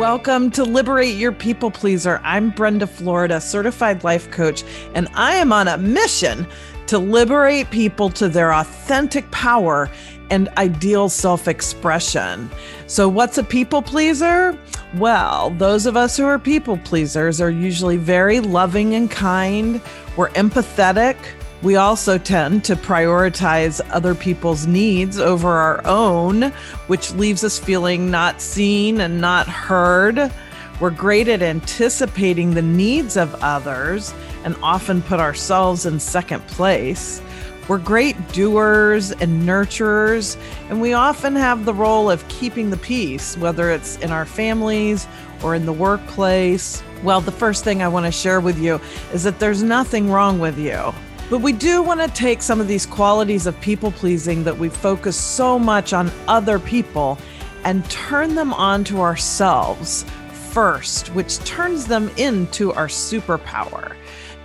Welcome to Liberate Your People Pleaser. I'm Brenda Florida, certified life coach, and I am on a mission to liberate people to their authentic power and ideal self expression. So, what's a people pleaser? Well, those of us who are people pleasers are usually very loving and kind, we're empathetic. We also tend to prioritize other people's needs over our own, which leaves us feeling not seen and not heard. We're great at anticipating the needs of others and often put ourselves in second place. We're great doers and nurturers, and we often have the role of keeping the peace, whether it's in our families or in the workplace. Well, the first thing I want to share with you is that there's nothing wrong with you. But we do want to take some of these qualities of people pleasing that we focus so much on other people and turn them on to ourselves first, which turns them into our superpower.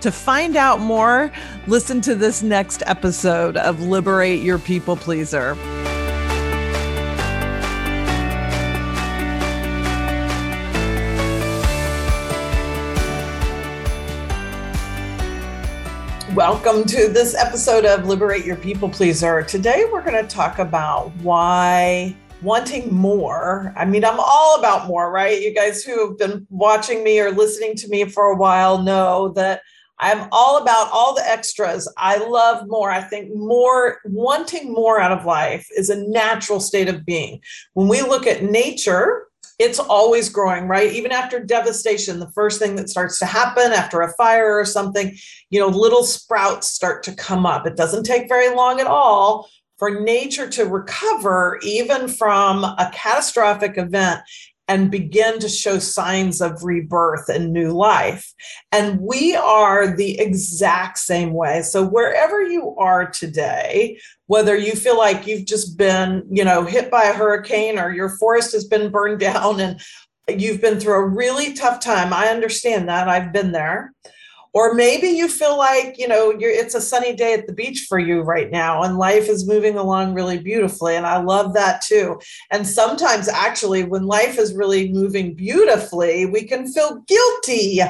To find out more, listen to this next episode of Liberate Your People Pleaser. Welcome to this episode of Liberate Your People Pleaser. Today we're going to talk about why wanting more. I mean, I'm all about more, right? You guys who have been watching me or listening to me for a while know that I'm all about all the extras. I love more. I think more, wanting more out of life is a natural state of being. When we look at nature, it's always growing, right? Even after devastation, the first thing that starts to happen after a fire or something, you know, little sprouts start to come up. It doesn't take very long at all for nature to recover, even from a catastrophic event and begin to show signs of rebirth and new life. And we are the exact same way. So wherever you are today, whether you feel like you've just been, you know, hit by a hurricane or your forest has been burned down and you've been through a really tough time, I understand that. I've been there or maybe you feel like you know you're it's a sunny day at the beach for you right now and life is moving along really beautifully and i love that too and sometimes actually when life is really moving beautifully we can feel guilty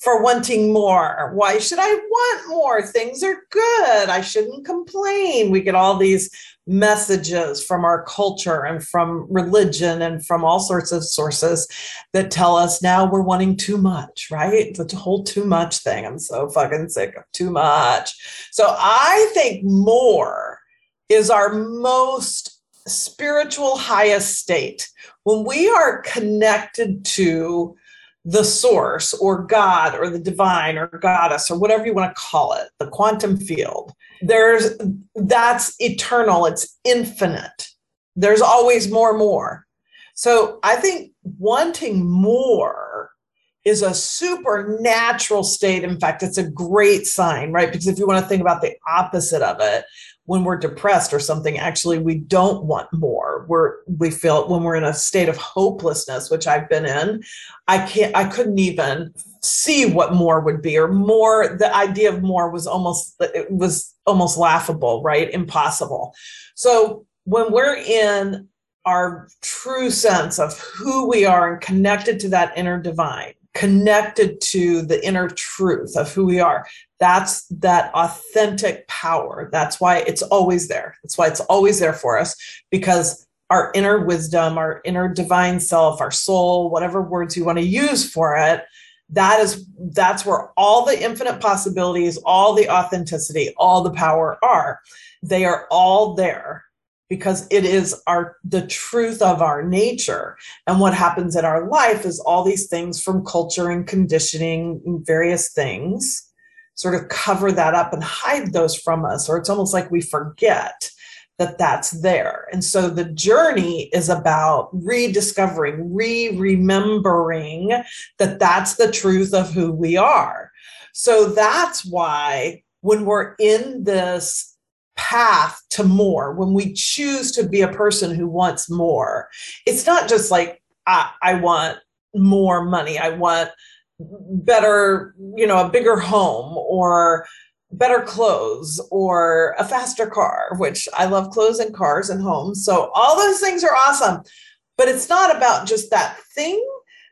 for wanting more. Why should I want more? Things are good. I shouldn't complain. We get all these messages from our culture and from religion and from all sorts of sources that tell us now we're wanting too much, right? The whole too much thing. I'm so fucking sick of too much. So I think more is our most spiritual highest state when we are connected to the source or God or the divine or goddess or whatever you want to call it, the quantum field. There's that's eternal, it's infinite. There's always more, more. So I think wanting more is a supernatural state. In fact, it's a great sign, right? Because if you want to think about the opposite of it, when we're depressed or something actually we don't want more we're we feel when we're in a state of hopelessness which i've been in i can't i couldn't even see what more would be or more the idea of more was almost it was almost laughable right impossible so when we're in our true sense of who we are and connected to that inner divine connected to the inner truth of who we are that's that authentic power. That's why it's always there. That's why it's always there for us because our inner wisdom, our inner divine self, our soul, whatever words you want to use for it, that is that's where all the infinite possibilities, all the authenticity, all the power are. They are all there because it is our the truth of our nature and what happens in our life is all these things from culture and conditioning and various things sort of cover that up and hide those from us, or it's almost like we forget that that's there. And so the journey is about rediscovering, re remembering that that's the truth of who we are. So that's why when we're in this path to more, when we choose to be a person who wants more, it's not just like, I, I want more money, I want better, you know, a bigger home or better clothes or a faster car, which I love clothes and cars and homes. So all those things are awesome. But it's not about just that thing.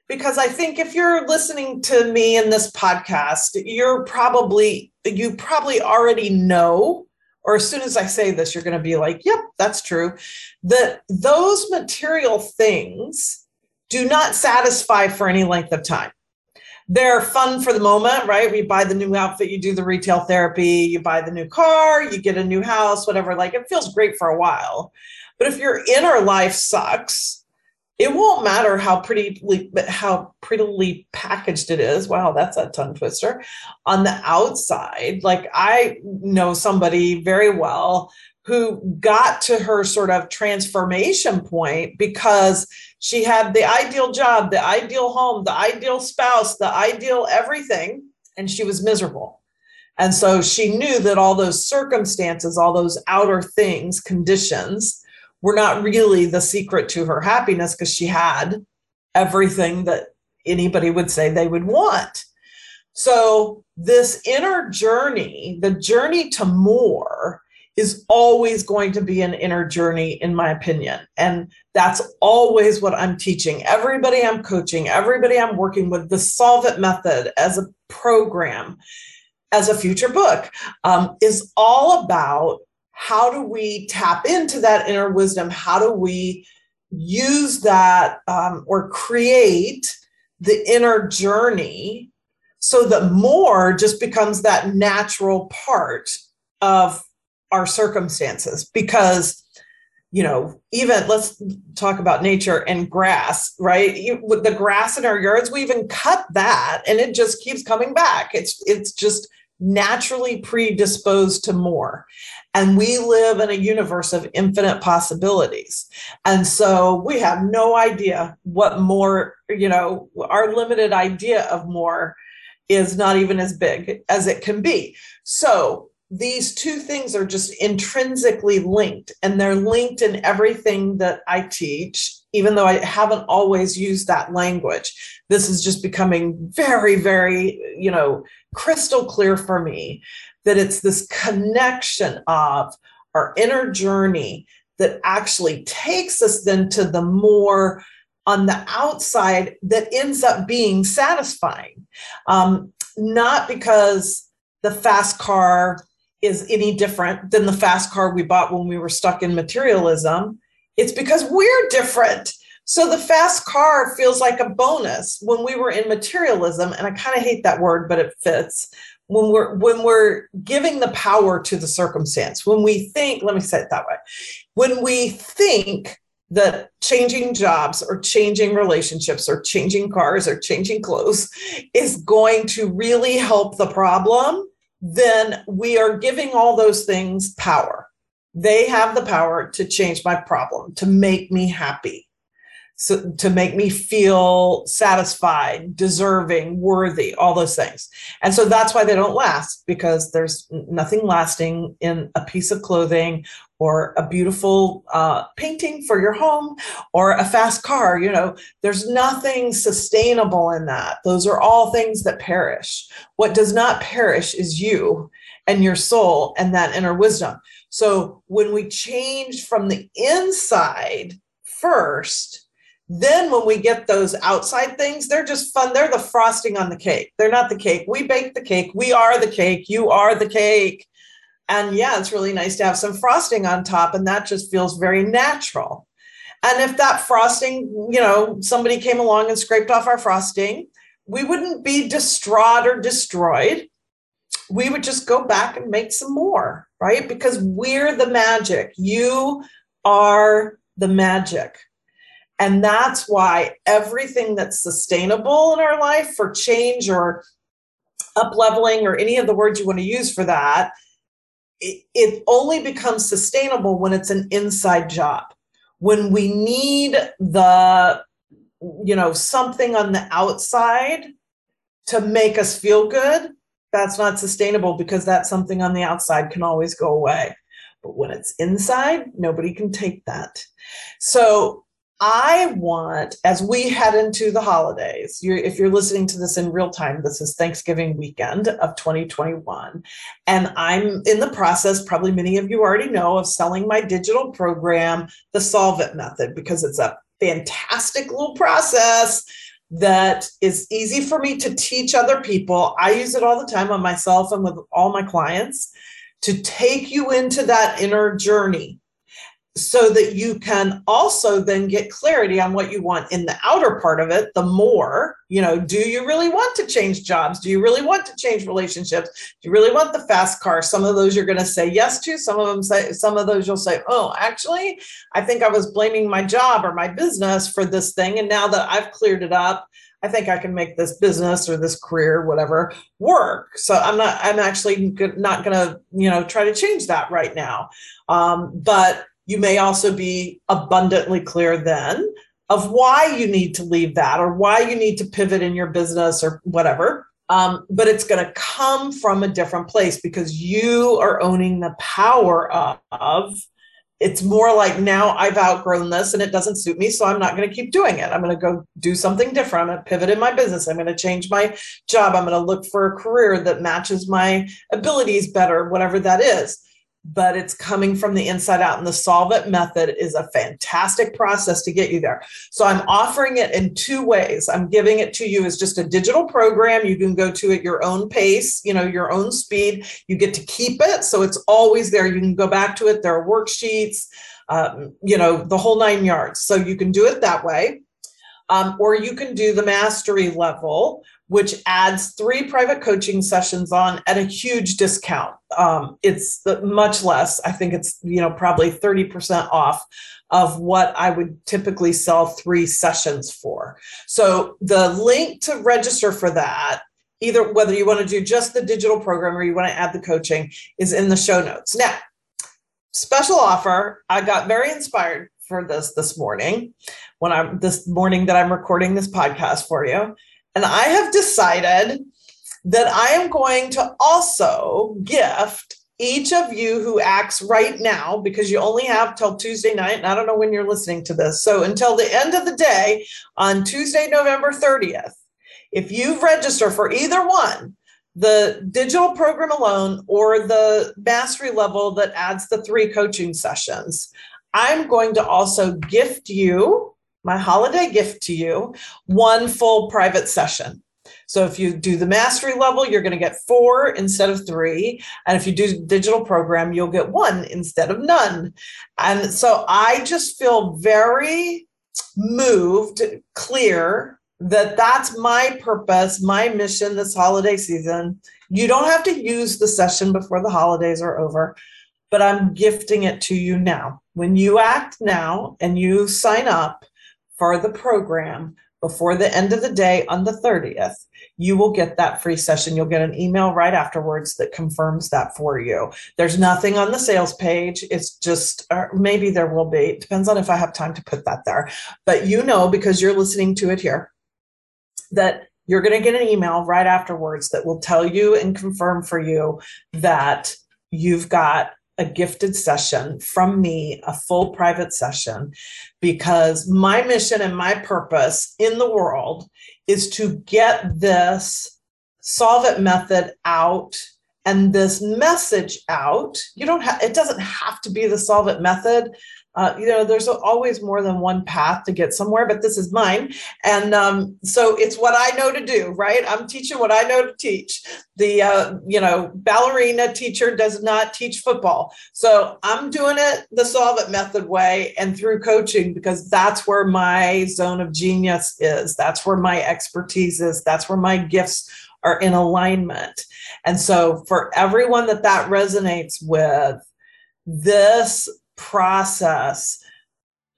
because I think if you're listening to me in this podcast, you're probably, you probably already know, or as soon as I say this, you're going to be like, yep, that's true, that those material things do not satisfy for any length of time. They're fun for the moment, right? We buy the new outfit, you do the retail therapy, you buy the new car, you get a new house, whatever. Like it feels great for a while. But if your inner life sucks, it won't matter how pretty how prettily packaged it is. Wow, that's a tongue twister. On the outside, like I know somebody very well who got to her sort of transformation point because she had the ideal job, the ideal home, the ideal spouse, the ideal everything, and she was miserable. And so she knew that all those circumstances, all those outer things, conditions, were not really the secret to her happiness because she had everything that anybody would say they would want. So, this inner journey, the journey to more, is always going to be an inner journey, in my opinion. And that's always what I'm teaching. Everybody I'm coaching, everybody I'm working with, the Solve It method as a program, as a future book, um, is all about how do we tap into that inner wisdom? How do we use that um, or create the inner journey so that more just becomes that natural part of our circumstances? Because you know, even let's talk about nature and grass, right? You, with the grass in our yards, we even cut that, and it just keeps coming back. It's it's just naturally predisposed to more. And we live in a universe of infinite possibilities. And so we have no idea what more, you know, our limited idea of more is not even as big as it can be. So these two things are just intrinsically linked, and they're linked in everything that I teach, even though I haven't always used that language. This is just becoming very, very, you know, crystal clear for me that it's this connection of our inner journey that actually takes us then to the more on the outside that ends up being satisfying. Um, not because the fast car is any different than the fast car we bought when we were stuck in materialism. It's because we're different. So the fast car feels like a bonus when we were in materialism. And I kind of hate that word, but it fits when we're when we're giving the power to the circumstance when we think let me say it that way when we think that changing jobs or changing relationships or changing cars or changing clothes is going to really help the problem then we are giving all those things power. They have the power to change my problem to make me happy so, to make me feel satisfied, deserving, worthy, all those things. And so that's why they don't last because there's nothing lasting in a piece of clothing or a beautiful uh, painting for your home or a fast car. You know, there's nothing sustainable in that. Those are all things that perish. What does not perish is you and your soul and that inner wisdom. So when we change from the inside first, then when we get those outside things, they're just fun. They're the frosting on the cake. They're not the cake. We bake the cake. We are the cake. You are the cake. And yeah, it's really nice to have some frosting on top. And that just feels very natural. And if that frosting, you know, somebody came along and scraped off our frosting, we wouldn't be distraught or destroyed. We would just go back and make some more, right? Because we're the magic. You are the magic. And that's why everything that's sustainable in our life for change or up leveling or any of the words you want to use for that, it, it only becomes sustainable when it's an inside job. When we need the, you know, something on the outside to make us feel good, that's not sustainable because that something on the outside can always go away. But when it's inside, nobody can take that. So I want, as we head into the holidays, you're, if you're listening to this in real time, this is Thanksgiving weekend of 2021. And I'm in the process, probably many of you already know, of selling my digital program, the Solve It Method, because it's a fantastic little process that is easy for me to teach other people. I use it all the time on myself and with all my clients to take you into that inner journey so that you can also then get clarity on what you want in the outer part of it the more you know do you really want to change jobs do you really want to change relationships do you really want the fast car some of those you're going to say yes to some of them say some of those you'll say oh actually i think i was blaming my job or my business for this thing and now that i've cleared it up I think I can make this business or this career, whatever, work. So I'm not, I'm actually not going to, you know, try to change that right now. Um, but you may also be abundantly clear then of why you need to leave that or why you need to pivot in your business or whatever. Um, but it's going to come from a different place because you are owning the power of it's more like now I've outgrown this and it doesn't suit me. So I'm not going to keep doing it. I'm going to go do something different. I'm going to pivot in my business. I'm going to change my job. I'm going to look for a career that matches my abilities better, whatever that is but it's coming from the inside out. And the Solve It method is a fantastic process to get you there. So I'm offering it in two ways. I'm giving it to you as just a digital program. You can go to at your own pace, you know, your own speed. You get to keep it. So it's always there. You can go back to it. There are worksheets, um, you know, the whole nine yards. So you can do it that way. Um, or you can do the mastery level, which adds three private coaching sessions on at a huge discount. Um, it's much less. I think it's you know probably thirty percent off of what I would typically sell three sessions for. So the link to register for that. Either whether you want to do just the digital program or you want to add the coaching is in the show notes. Now, special offer. I got very inspired for this this morning when I'm this morning that I'm recording this podcast for you. And I have decided that I am going to also gift each of you who acts right now, because you only have till Tuesday night, and I don't know when you're listening to this. So until the end of the day on Tuesday, November 30th, if you register for either one, the digital program alone or the mastery level that adds the three coaching sessions, I'm going to also gift you my holiday gift to you one full private session. So if you do the mastery level, you're going to get four instead of three. And if you do digital program, you'll get one instead of none. And so I just feel very moved, clear that that's my purpose, my mission this holiday season. You don't have to use the session before the holidays are over, but I'm gifting it to you now. When you act now and you sign up for the program before the end of the day on the 30th, you will get that free session. You'll get an email right afterwards that confirms that for you. There's nothing on the sales page. It's just, uh, maybe there will be. It depends on if I have time to put that there. But you know, because you're listening to it here, that you're going to get an email right afterwards that will tell you and confirm for you that you've got a gifted session from me, a full private session, because my mission and my purpose in the world is to get this solve it method out and this message out. You don't have, it doesn't have to be the solve it method uh, you know, there's always more than one path to get somewhere, but this is mine. And um, so it's what I know to do, right? I'm teaching what I know to teach. The, uh, you know, ballerina teacher does not teach football. So I'm doing it the solve it method way and through coaching because that's where my zone of genius is. That's where my expertise is. That's where my gifts are in alignment. And so for everyone that that resonates with, this process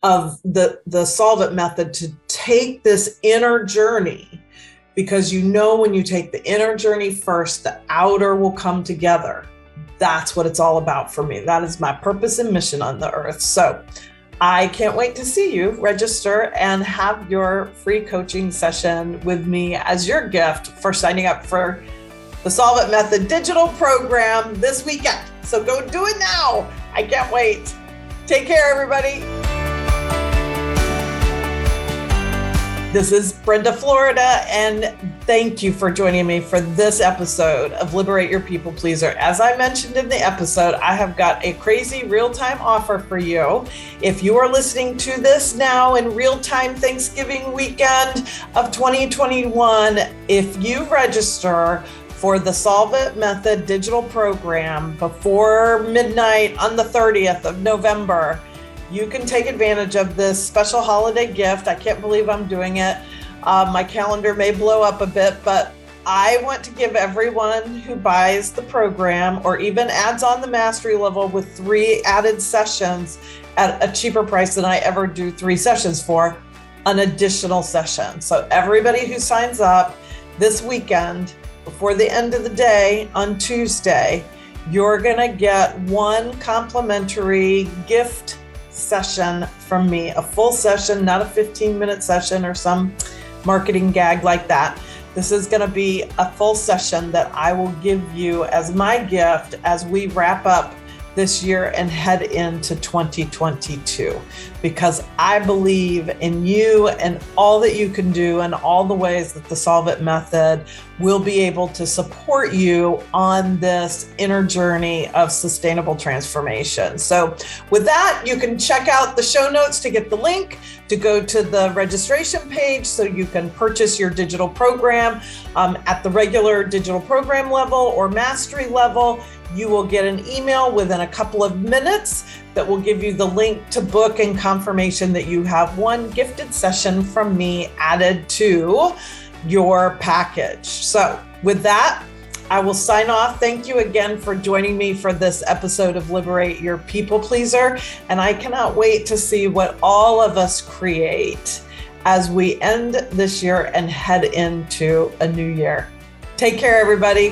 of the the solve it method to take this inner journey because you know when you take the inner journey first the outer will come together that's what it's all about for me that is my purpose and mission on the earth so I can't wait to see you register and have your free coaching session with me as your gift for signing up for the Solve It Method digital program this weekend. So go do it now. I can't wait. Take care, everybody. This is Brenda Florida, and thank you for joining me for this episode of Liberate Your People Pleaser. As I mentioned in the episode, I have got a crazy real time offer for you. If you are listening to this now in real time Thanksgiving weekend of 2021, if you register, for the Solve It Method digital program before midnight on the 30th of November you can take advantage of this special holiday gift. I can't believe I'm doing it. Uh, my calendar may blow up a bit, but I want to give everyone who buys the program or even adds on the mastery level with three added sessions at a cheaper price than I ever do three sessions for an additional session. So, everybody who signs up this weekend before the end of the day on Tuesday, you're going to get one complimentary gift session from me, a full session, not a 15 minute session or some marketing gag like that. This is going to be a full session that I will give you as my gift as we wrap up this year and head into 2022 because I believe in you and all that you can do and all the ways that the Solve It method will be able to support you on this inner journey of sustainable transformation. So, with that, you can check out the show notes to get the link to go to the registration page so you can purchase your digital program um, at the regular digital program level or mastery level. You will get an email within a couple of minutes that will give you the link to book and confirmation that you have one gifted session from me added to your package. So, with that, I will sign off. Thank you again for joining me for this episode of Liberate Your People Pleaser. And I cannot wait to see what all of us create as we end this year and head into a new year. Take care, everybody.